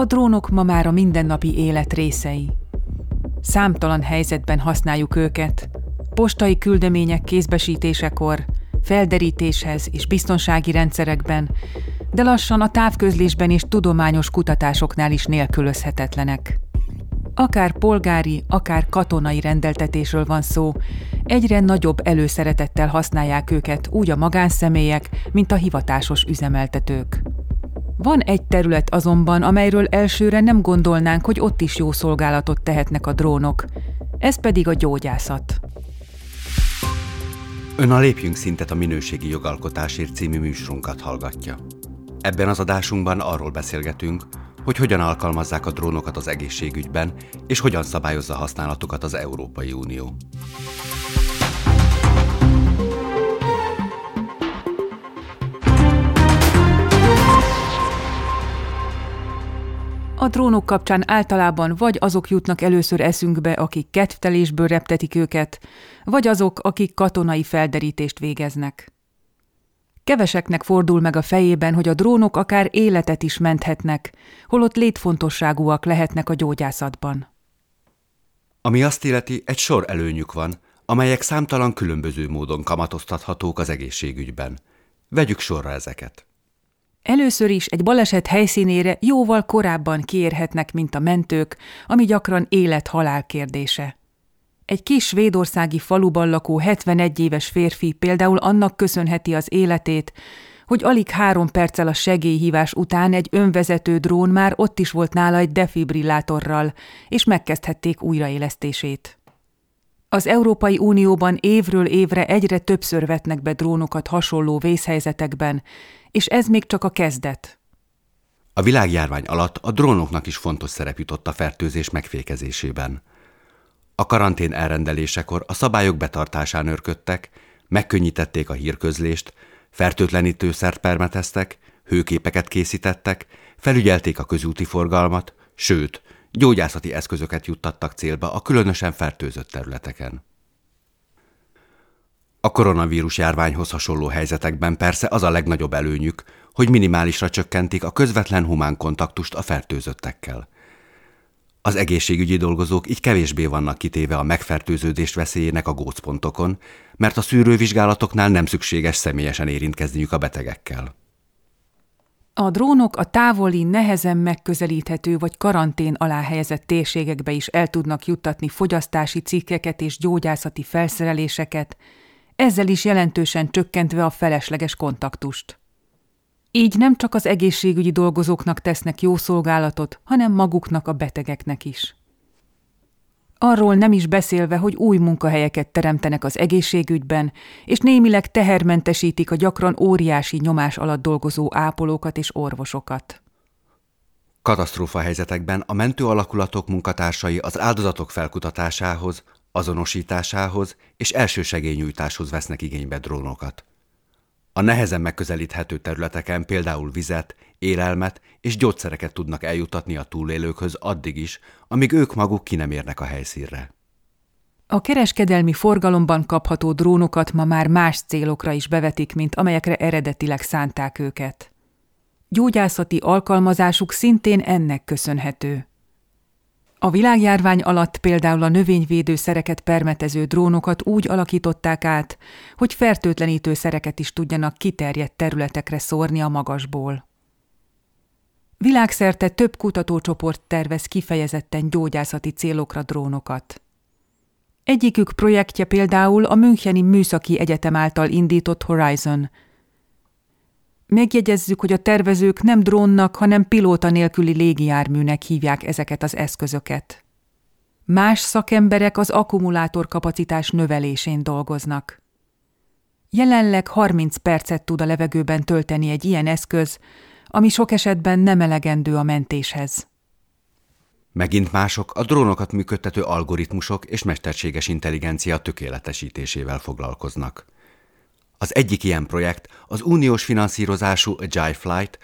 A drónok ma már a mindennapi élet részei. Számtalan helyzetben használjuk őket, postai küldemények kézbesítésekor, felderítéshez és biztonsági rendszerekben, de lassan a távközlésben és tudományos kutatásoknál is nélkülözhetetlenek. Akár polgári, akár katonai rendeltetésről van szó, egyre nagyobb előszeretettel használják őket úgy a magánszemélyek, mint a hivatásos üzemeltetők. Van egy terület azonban, amelyről elsőre nem gondolnánk, hogy ott is jó szolgálatot tehetnek a drónok. Ez pedig a gyógyászat. Ön a Lépjünk szintet a minőségi jogalkotásért című műsorunkat hallgatja. Ebben az adásunkban arról beszélgetünk, hogy hogyan alkalmazzák a drónokat az egészségügyben, és hogyan szabályozza használatukat az Európai Unió. A drónok kapcsán általában vagy azok jutnak először eszünkbe, akik kedvtelésből reptetik őket, vagy azok, akik katonai felderítést végeznek. Keveseknek fordul meg a fejében, hogy a drónok akár életet is menthetnek, holott létfontosságúak lehetnek a gyógyászatban. Ami azt illeti, egy sor előnyük van, amelyek számtalan különböző módon kamatoztathatók az egészségügyben. Vegyük sorra ezeket. Először is egy baleset helyszínére jóval korábban kiérhetnek, mint a mentők, ami gyakran élet-halál kérdése. Egy kis svédországi faluban lakó 71 éves férfi például annak köszönheti az életét, hogy alig három perccel a segélyhívás után egy önvezető drón már ott is volt nála egy defibrillátorral, és megkezdhették újraélesztését. Az Európai Unióban évről évre egyre többször vetnek be drónokat hasonló vészhelyzetekben, és ez még csak a kezdet. A világjárvány alatt a drónoknak is fontos szerep jutott a fertőzés megfékezésében. A karantén elrendelésekor a szabályok betartásán örködtek, megkönnyítették a hírközlést, fertőtlenítőszert permeteztek, hőképeket készítettek, felügyelték a közúti forgalmat, sőt, gyógyászati eszközöket juttattak célba a különösen fertőzött területeken. A koronavírus járványhoz hasonló helyzetekben persze az a legnagyobb előnyük, hogy minimálisra csökkentik a közvetlen humán kontaktust a fertőzöttekkel. Az egészségügyi dolgozók így kevésbé vannak kitéve a megfertőződés veszélyének a gócpontokon, mert a szűrővizsgálatoknál nem szükséges személyesen érintkezniük a betegekkel. A drónok a távoli, nehezen megközelíthető vagy karantén alá helyezett térségekbe is el tudnak juttatni fogyasztási cikkeket és gyógyászati felszereléseket, ezzel is jelentősen csökkentve a felesleges kontaktust. Így nem csak az egészségügyi dolgozóknak tesznek jó szolgálatot, hanem maguknak a betegeknek is. Arról nem is beszélve, hogy új munkahelyeket teremtenek az egészségügyben, és némileg tehermentesítik a gyakran óriási nyomás alatt dolgozó ápolókat és orvosokat. Katasztrófa helyzetekben a mentő alakulatok munkatársai az áldozatok felkutatásához, azonosításához és elsősegélynyújtáshoz vesznek igénybe drónokat. A nehezen megközelíthető területeken például vizet, élelmet és gyógyszereket tudnak eljutatni a túlélőkhöz addig is, amíg ők maguk ki nem érnek a helyszínre. A kereskedelmi forgalomban kapható drónokat ma már más célokra is bevetik, mint amelyekre eredetileg szánták őket. Gyógyászati alkalmazásuk szintén ennek köszönhető. A világjárvány alatt például a növényvédőszereket permetező drónokat úgy alakították át, hogy fertőtlenítő szereket is tudjanak kiterjedt területekre szórni a magasból. Világszerte több kutatócsoport tervez kifejezetten gyógyászati célokra drónokat. Egyikük projektje például a Müncheni Műszaki Egyetem által indított Horizon – Megjegyezzük, hogy a tervezők nem drónnak, hanem pilóta nélküli légijárműnek hívják ezeket az eszközöket. Más szakemberek az akkumulátorkapacitás növelésén dolgoznak. Jelenleg 30 percet tud a levegőben tölteni egy ilyen eszköz, ami sok esetben nem elegendő a mentéshez. Megint mások a drónokat működtető algoritmusok és mesterséges intelligencia tökéletesítésével foglalkoznak. Az egyik ilyen projekt az uniós finanszírozású Agile Flight,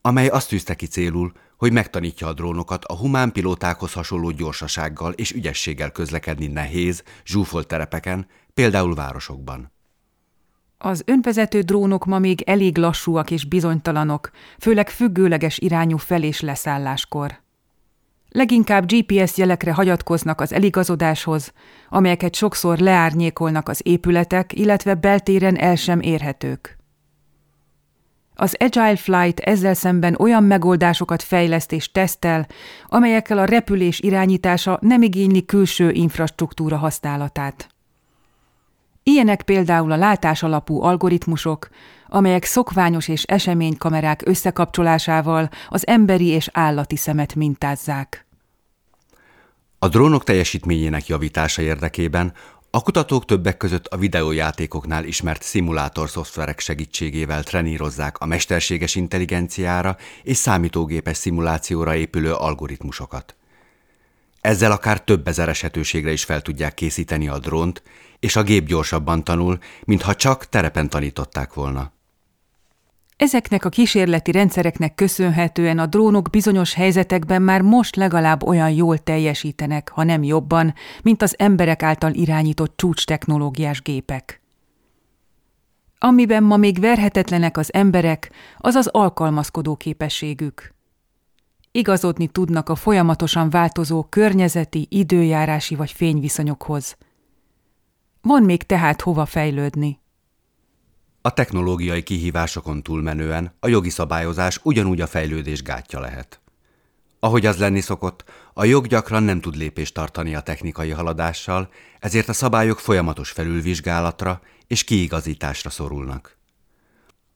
amely azt tűzte ki célul, hogy megtanítja a drónokat a humán pilótákhoz hasonló gyorsasággal és ügyességgel közlekedni nehéz, zsúfolt terepeken, például városokban. Az önvezető drónok ma még elég lassúak és bizonytalanok, főleg függőleges irányú fel- és leszálláskor. Leginkább GPS jelekre hagyatkoznak az eligazodáshoz, amelyeket sokszor leárnyékolnak az épületek, illetve beltéren el sem érhetők. Az Agile Flight ezzel szemben olyan megoldásokat fejleszt és tesztel, amelyekkel a repülés irányítása nem igényli külső infrastruktúra használatát. Ilyenek például a látás alapú algoritmusok, amelyek szokványos és eseménykamerák összekapcsolásával az emberi és állati szemet mintázzák. A drónok teljesítményének javítása érdekében a kutatók többek között a videójátékoknál ismert szimulátor szoftverek segítségével trenírozzák a mesterséges intelligenciára és számítógépes szimulációra épülő algoritmusokat. Ezzel akár több ezer esetőségre is fel tudják készíteni a drónt, és a gép gyorsabban tanul, mintha csak terepen tanították volna. Ezeknek a kísérleti rendszereknek köszönhetően a drónok bizonyos helyzetekben már most legalább olyan jól teljesítenek, ha nem jobban, mint az emberek által irányított csúcs technológiás gépek. Amiben ma még verhetetlenek az emberek, az az alkalmazkodó képességük. Igazodni tudnak a folyamatosan változó környezeti, időjárási vagy fényviszonyokhoz. Van még tehát hova fejlődni. A technológiai kihívásokon túlmenően a jogi szabályozás ugyanúgy a fejlődés gátja lehet. Ahogy az lenni szokott, a jog gyakran nem tud lépést tartani a technikai haladással, ezért a szabályok folyamatos felülvizsgálatra és kiigazításra szorulnak.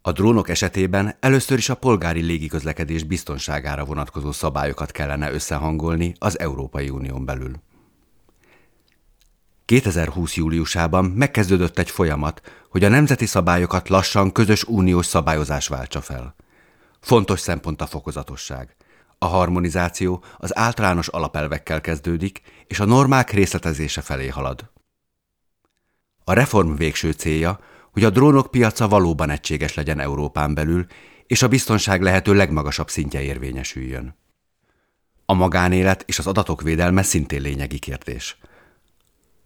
A drónok esetében először is a polgári légiközlekedés biztonságára vonatkozó szabályokat kellene összehangolni az Európai Unión belül. 2020. júliusában megkezdődött egy folyamat, hogy a nemzeti szabályokat lassan közös uniós szabályozás váltsa fel. Fontos szempont a fokozatosság. A harmonizáció az általános alapelvekkel kezdődik, és a normák részletezése felé halad. A reform végső célja, hogy a drónok piaca valóban egységes legyen Európán belül, és a biztonság lehető legmagasabb szintje érvényesüljön. A magánélet és az adatok védelme szintén lényegi kérdés.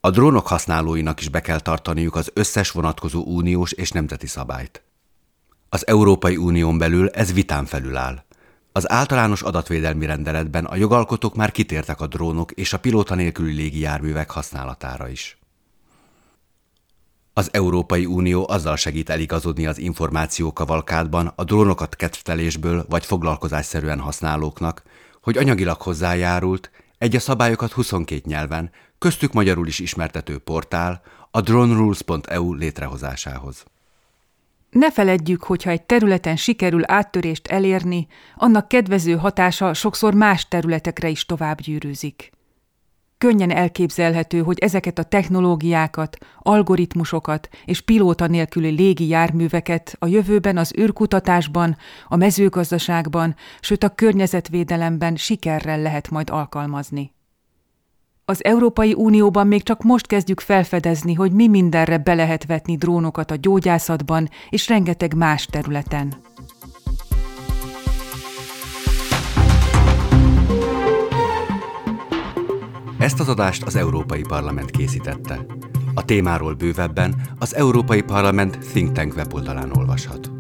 A drónok használóinak is be kell tartaniuk az összes vonatkozó uniós és nemzeti szabályt. Az Európai Unión belül ez vitán felül áll. Az általános adatvédelmi rendeletben a jogalkotók már kitértek a drónok és a pilóta nélküli légijárművek használatára is. Az Európai Unió azzal segít eligazodni az információkavalkádban a drónokat kedvtelésből vagy foglalkozásszerűen használóknak, hogy anyagilag hozzájárult, egy a szabályokat 22 nyelven, köztük magyarul is ismertető portál a dronerules.eu létrehozásához. Ne feledjük, hogyha egy területen sikerül áttörést elérni, annak kedvező hatása sokszor más területekre is tovább gyűrűzik. Könnyen elképzelhető, hogy ezeket a technológiákat, algoritmusokat és pilóta nélküli légi járműveket a jövőben az űrkutatásban, a mezőgazdaságban, sőt a környezetvédelemben sikerrel lehet majd alkalmazni. Az Európai Unióban még csak most kezdjük felfedezni, hogy mi mindenre be lehet vetni drónokat a gyógyászatban és rengeteg más területen. Ezt az adást az Európai Parlament készítette. A témáról bővebben az Európai Parlament Think Tank weboldalán olvashat.